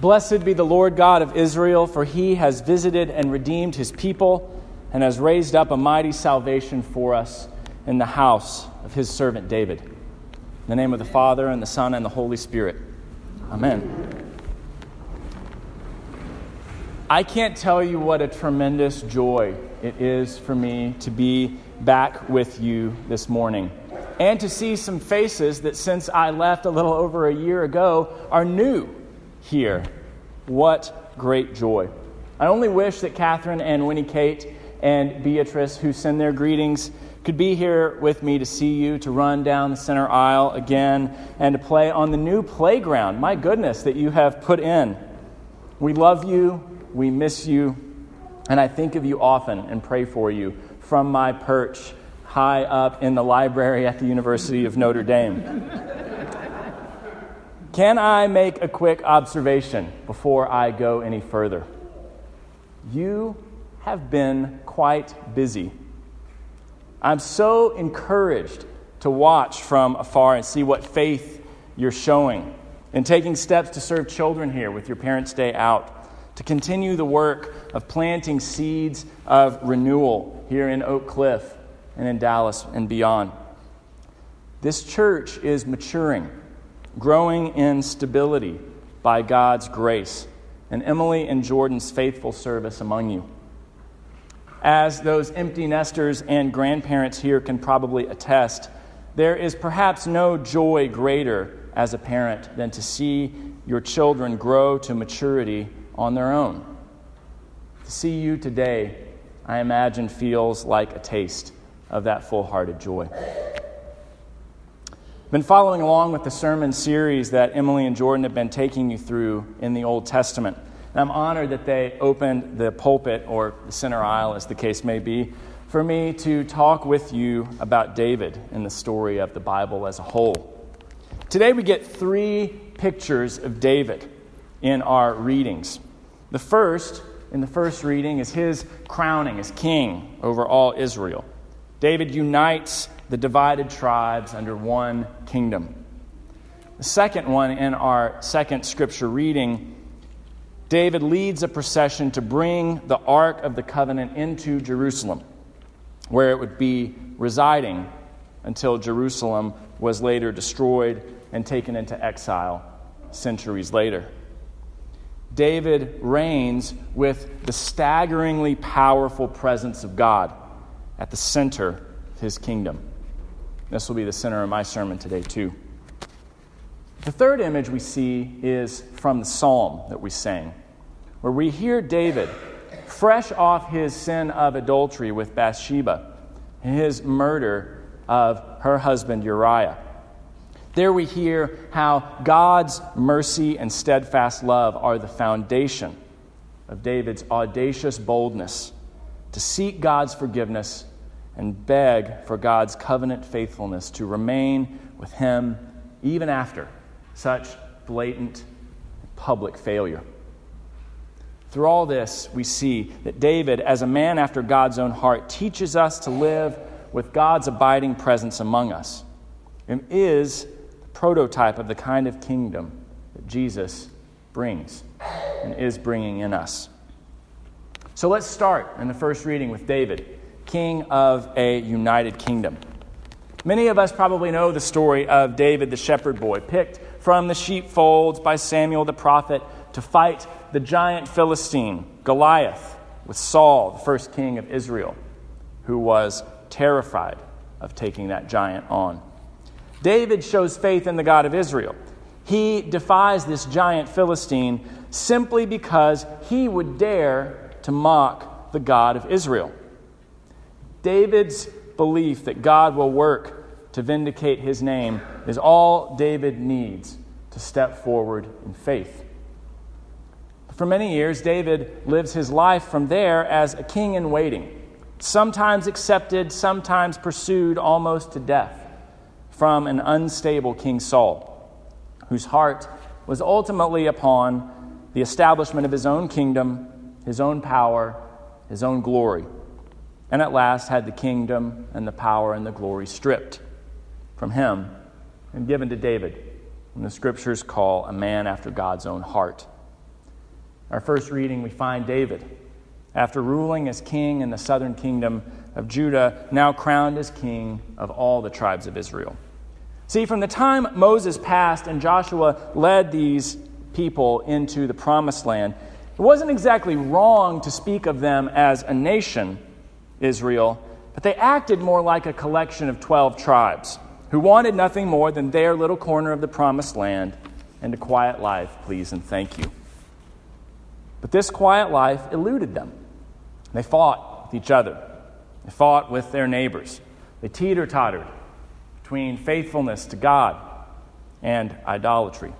Blessed be the Lord God of Israel, for he has visited and redeemed his people and has raised up a mighty salvation for us in the house of his servant David. In the name of the Father, and the Son, and the Holy Spirit. Amen. I can't tell you what a tremendous joy it is for me to be back with you this morning and to see some faces that since I left a little over a year ago are new here. What great joy. I only wish that Catherine and Winnie Kate and Beatrice, who send their greetings, could be here with me to see you, to run down the center aisle again, and to play on the new playground. My goodness, that you have put in. We love you, we miss you, and I think of you often and pray for you from my perch high up in the library at the University of Notre Dame. Can I make a quick observation before I go any further? You have been quite busy. I'm so encouraged to watch from afar and see what faith you're showing in taking steps to serve children here with your Parents' Day out, to continue the work of planting seeds of renewal here in Oak Cliff and in Dallas and beyond. This church is maturing, growing in stability by God's grace, and Emily and Jordan's faithful service among you as those empty nesters and grandparents here can probably attest, there is perhaps no joy greater as a parent than to see your children grow to maturity on their own. To see you today, I imagine, feels like a taste of that full hearted joy. Been following along with the sermon series that Emily and Jordan have been taking you through in the Old Testament. And I'm honored that they opened the pulpit, or the center aisle, as the case may be, for me to talk with you about David and the story of the Bible as a whole. Today we get three pictures of David in our readings. The first, in the first reading, is his crowning as king over all Israel. David unites the divided tribes under one kingdom. The second one in our second scripture reading David leads a procession to bring the Ark of the Covenant into Jerusalem, where it would be residing until Jerusalem was later destroyed and taken into exile centuries later. David reigns with the staggeringly powerful presence of God at the center of his kingdom. This will be the center of my sermon today, too. The third image we see is from the psalm that we sang where we hear David, fresh off his sin of adultery with Bathsheba and his murder of her husband Uriah. There we hear how God's mercy and steadfast love are the foundation of David's audacious boldness to seek God's forgiveness and beg for God's covenant faithfulness to remain with him even after such blatant public failure. Through all this, we see that David, as a man after God's own heart, teaches us to live with God's abiding presence among us and is the prototype of the kind of kingdom that Jesus brings and is bringing in us. So let's start in the first reading with David, king of a united kingdom. Many of us probably know the story of David the shepherd boy, picked from the sheepfolds by Samuel the prophet to fight the giant Philistine, Goliath, with Saul, the first king of Israel, who was terrified of taking that giant on. David shows faith in the God of Israel. He defies this giant Philistine simply because he would dare to mock the God of Israel. David's belief that God will work to vindicate his name is all David needs to step forward in faith. For many years, David lives his life from there as a king in waiting, sometimes accepted, sometimes pursued almost to death from an unstable King Saul, whose heart was ultimately upon the establishment of his own kingdom, his own power, his own glory, and at last had the kingdom and the power and the glory stripped from him and given to David, whom the scriptures call a man after God's own heart. Our first reading, we find David, after ruling as king in the southern kingdom of Judah, now crowned as king of all the tribes of Israel. See, from the time Moses passed and Joshua led these people into the promised land, it wasn't exactly wrong to speak of them as a nation, Israel, but they acted more like a collection of 12 tribes who wanted nothing more than their little corner of the promised land and a quiet life, please and thank you. But this quiet life eluded them. They fought with each other, they fought with their neighbors, they teeter tottered between faithfulness to God and idolatry.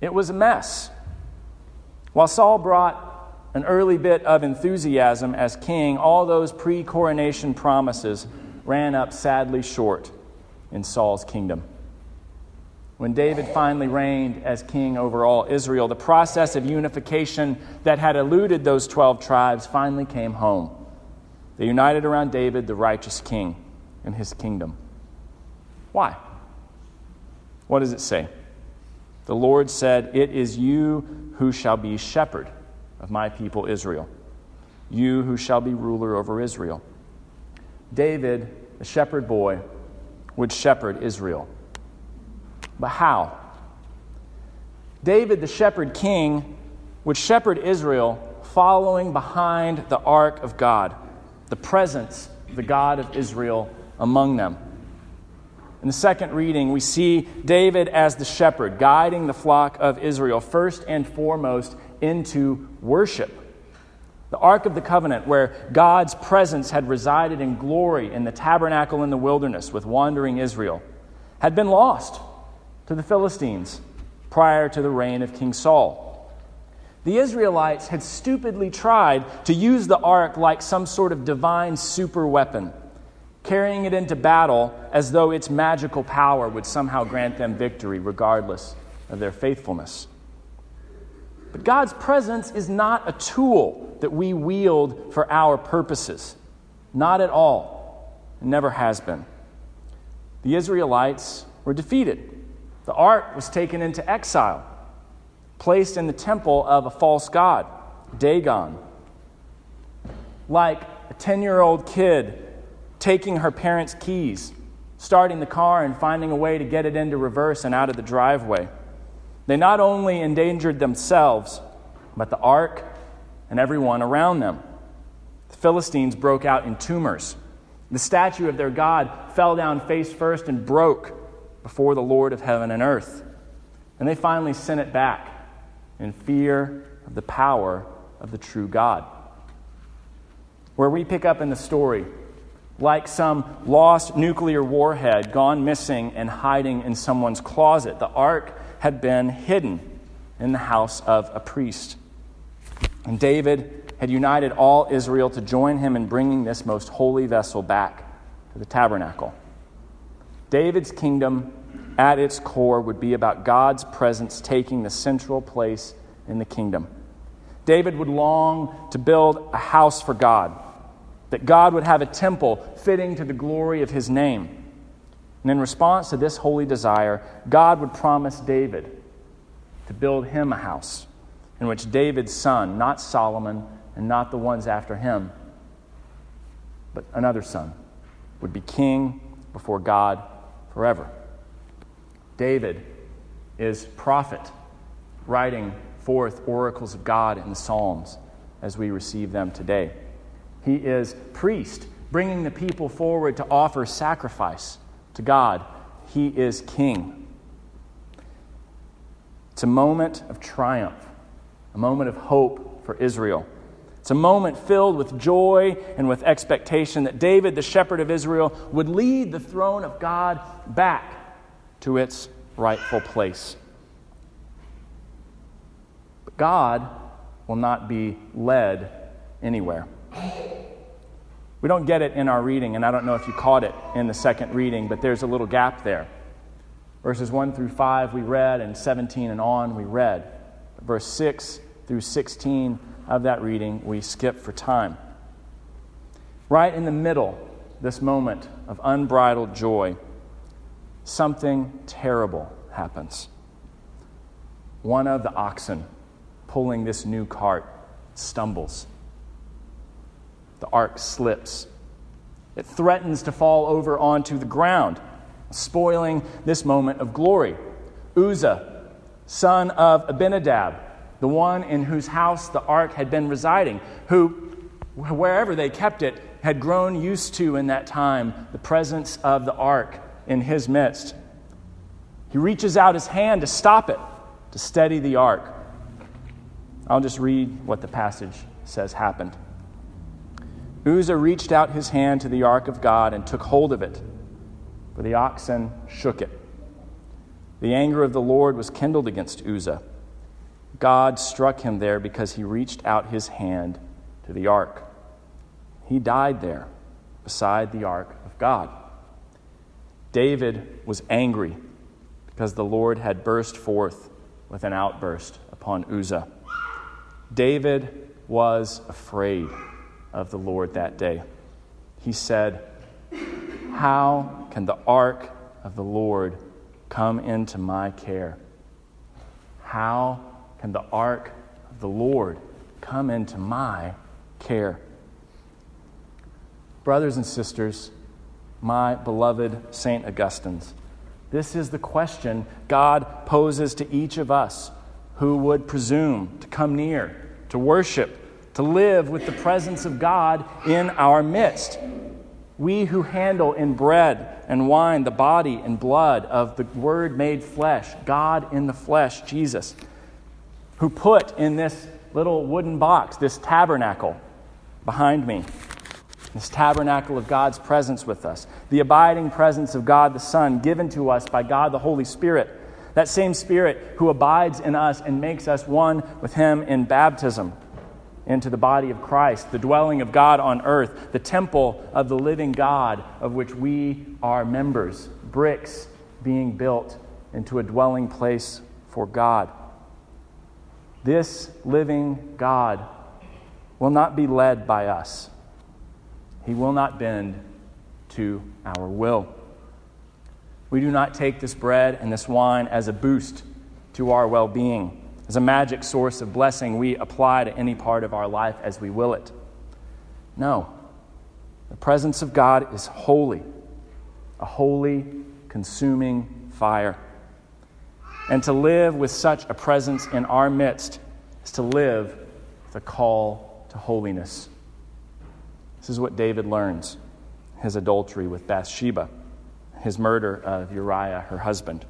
It was a mess. While Saul brought an early bit of enthusiasm as king, all those pre coronation promises ran up sadly short in Saul's kingdom. When David finally reigned as king over all Israel, the process of unification that had eluded those 12 tribes finally came home. They united around David, the righteous king, and his kingdom. Why? What does it say? The Lord said, It is you who shall be shepherd of my people Israel, you who shall be ruler over Israel. David, the shepherd boy, would shepherd Israel. But how? David, the shepherd king, would shepherd Israel following behind the ark of God, the presence of the God of Israel among them. In the second reading, we see David as the shepherd, guiding the flock of Israel first and foremost into worship. The Ark of the Covenant, where God's presence had resided in glory in the tabernacle in the wilderness with wandering Israel, had been lost to the Philistines prior to the reign of King Saul. The Israelites had stupidly tried to use the ark like some sort of divine super weapon carrying it into battle as though its magical power would somehow grant them victory, regardless of their faithfulness. But God's presence is not a tool that we wield for our purposes. Not at all. It never has been. The Israelites were defeated. The ark was taken into exile, placed in the temple of a false god, Dagon. Like a 10 year old kid taking her parents' keys, starting the car and finding a way to get it into reverse and out of the driveway. They not only endangered themselves, but the ark and everyone around them. The Philistines broke out in tumors. The statue of their God fell down face first and broke before the Lord of heaven and earth. And they finally sent it back in fear of the power of the true God. Where we pick up in the story like some lost nuclear warhead gone missing and hiding in someone's closet. The ark had been hidden in the house of a priest. And David had united all Israel to join him in bringing this most holy vessel back to the tabernacle. David's kingdom, at its core, would be about God's presence taking the central place in the kingdom. David would long to build a house for God that God would have a temple fitting to the glory of his name. And in response to this holy desire, God would promise David to build him a house in which David's son, not Solomon and not the ones after him, but another son, would be king before God forever. David is prophet, writing forth oracles of God in the Psalms as we receive them today. He is priest, bringing the people forward to offer sacrifice to God. He is king. It's a moment of triumph, a moment of hope for Israel. It's a moment filled with joy and with expectation that David, the shepherd of Israel, would lead the throne of God back to its rightful place. But God will not be led anywhere. We don't get it in our reading, and I don't know if you caught it in the second reading, but there's a little gap there. Verses 1 through 5 we read, and 17 and on we read. Verse 6 through 16 of that reading we skip for time. Right in the middle, this moment of unbridled joy, something terrible happens. One of the oxen pulling this new cart stumbles. The ark slips. It threatens to fall over onto the ground, spoiling this moment of glory. Uzzah, son of Abinadab, the one in whose house the ark had been residing, who, wherever they kept it, had grown used to in that time the presence of the ark in his midst. He reaches out his hand to stop it, to steady the ark. I'll just read what the passage says happened. Uzzah reached out his hand to the ark of God and took hold of it, but the oxen shook it. The anger of the Lord was kindled against Uzzah. God struck him there because he reached out his hand to the ark. He died there beside the ark of God. David was angry because the Lord had burst forth with an outburst upon Uzzah. David was afraid of the Lord that day. He said, How can the ark of the Lord come into my care? How can the ark of the Lord come into my care? Brothers and sisters, my beloved St. Augustine's, this is the question God poses to each of us who would presume to come near, to worship, to live with the presence of God in our midst. We who handle in bread and wine the body and blood of the Word made flesh, God in the flesh, Jesus, who put in this little wooden box, this tabernacle behind me, this tabernacle of God's presence with us, the abiding presence of God the Son given to us by God the Holy Spirit, that same Spirit who abides in us and makes us one with Him in baptism into the body of Christ, the dwelling of God on earth, the temple of the living God of which we are members, bricks being built into a dwelling place for God. This living God will not be led by us, He will not bend to our will. We do not take this bread and this wine as a boost to our well being as a magic source of blessing we apply to any part of our life as we will it. No. The presence of God is holy, a holy, consuming fire. And to live with such a presence in our midst is to live with a call to holiness. This is what David learns his adultery with Bathsheba, his murder of Uriah, her husband.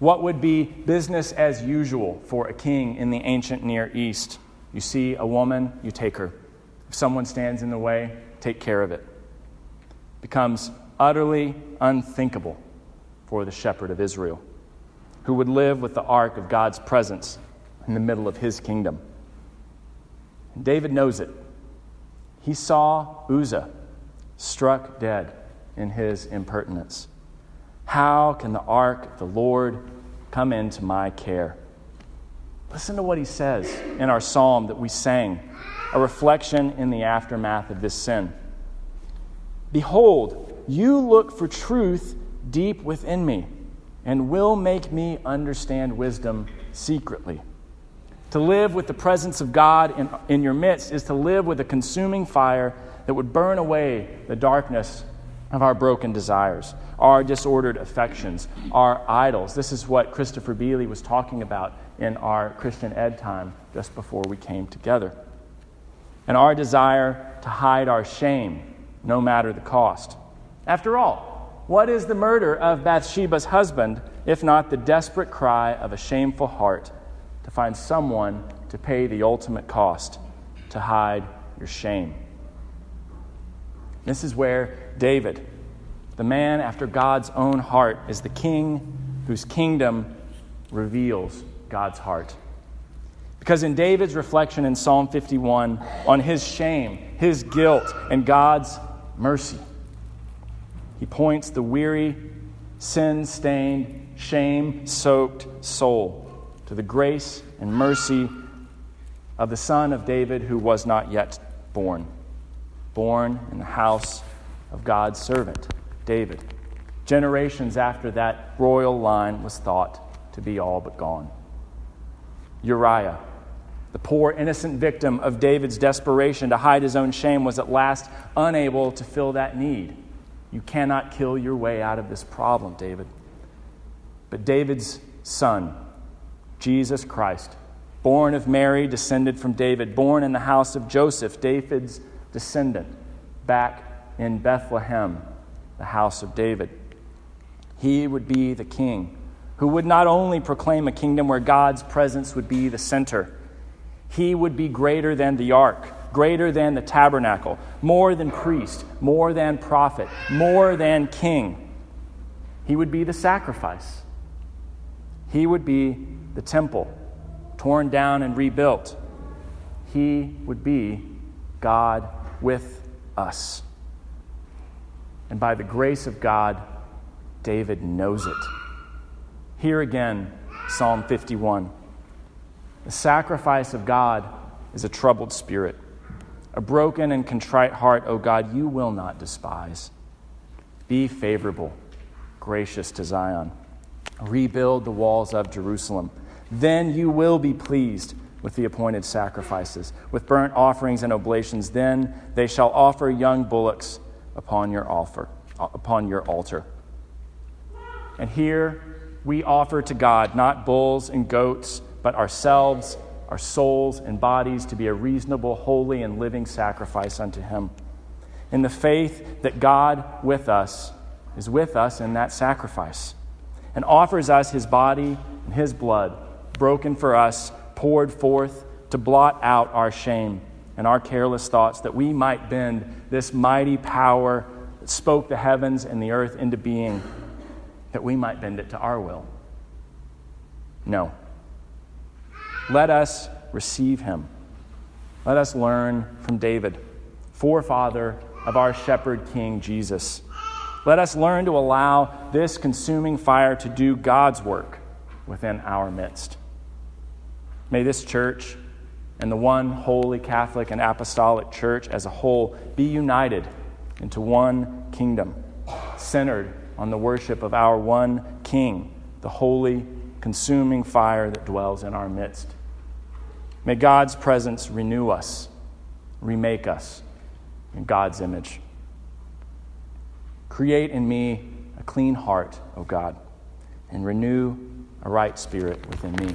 What would be business as usual for a king in the ancient Near East? You see a woman, you take her. If someone stands in the way, take care of it. Becomes utterly unthinkable for the shepherd of Israel, who would live with the ark of God's presence in the middle of his kingdom. And David knows it. He saw Uzzah struck dead in his impertinence. How can the ark of the Lord come into my care? Listen to what he says in our psalm that we sang, a reflection in the aftermath of this sin. Behold, you look for truth deep within me and will make me understand wisdom secretly. To live with the presence of God in, in your midst is to live with a consuming fire that would burn away the darkness of our broken desires, our disordered affections, our idols. This is what Christopher Beeley was talking about in our Christian Ed time just before we came together. And our desire to hide our shame, no matter the cost. After all, what is the murder of Bathsheba's husband if not the desperate cry of a shameful heart to find someone to pay the ultimate cost to hide your shame? This is where David, the man after God's own heart, is the king whose kingdom reveals God's heart. Because in David's reflection in Psalm 51 on his shame, his guilt, and God's mercy, he points the weary, sin stained, shame soaked soul to the grace and mercy of the son of David who was not yet born born in the house of God's servant, David. Generations after that royal line was thought to be all but gone. Uriah, The poor, innocent victim of David's desperation to hide his own shame was at last unable to fill that need. You cannot kill your way out of this problem, David. But David's son, Jesus Christ, born of Mary, descended from David, born in the house of Joseph, David's descendant, back in Bethlehem, the house of David. He would be the king who would not only proclaim a kingdom where God's presence would be the center, he would be greater than the ark, greater than the tabernacle, more than priest, more than prophet, more than king. He would be the sacrifice. He would be the temple, torn down and rebuilt. He would be God with us. And by the grace of God, David knows it. Here again, Psalm 51. The sacrifice of God is a troubled spirit. A broken and contrite heart, O God, you will not despise. Be favorable, gracious to Zion. Rebuild the walls of Jerusalem. Then you will be pleased with the appointed sacrifices, with burnt offerings and oblations. Then they shall offer young bullocks upon your altar, uh, upon your altar. And here we offer to God not bulls and goats, but ourselves, our souls and bodies to be a reasonable, holy, and living sacrifice unto Him. In the faith that God with us is with us in that sacrifice and offers us His body and His blood, broken for us, poured forth to blot out our shame and our careless thoughts, that we might bend this mighty power that spoke the heavens and the earth into being, that we might bend it to our will. No. Let us receive him. Let us learn from David, forefather of our shepherd king Jesus. Let us learn to allow this consuming fire to do God's work within our midst. May this church and the one holy Catholic and Apostolic Church as a whole be united into one kingdom, centered on the worship of our one King, the holy, consuming fire that dwells in our midst. May God's presence renew us, remake us in God's image. Create in me a clean heart, O God, and renew a right spirit within me.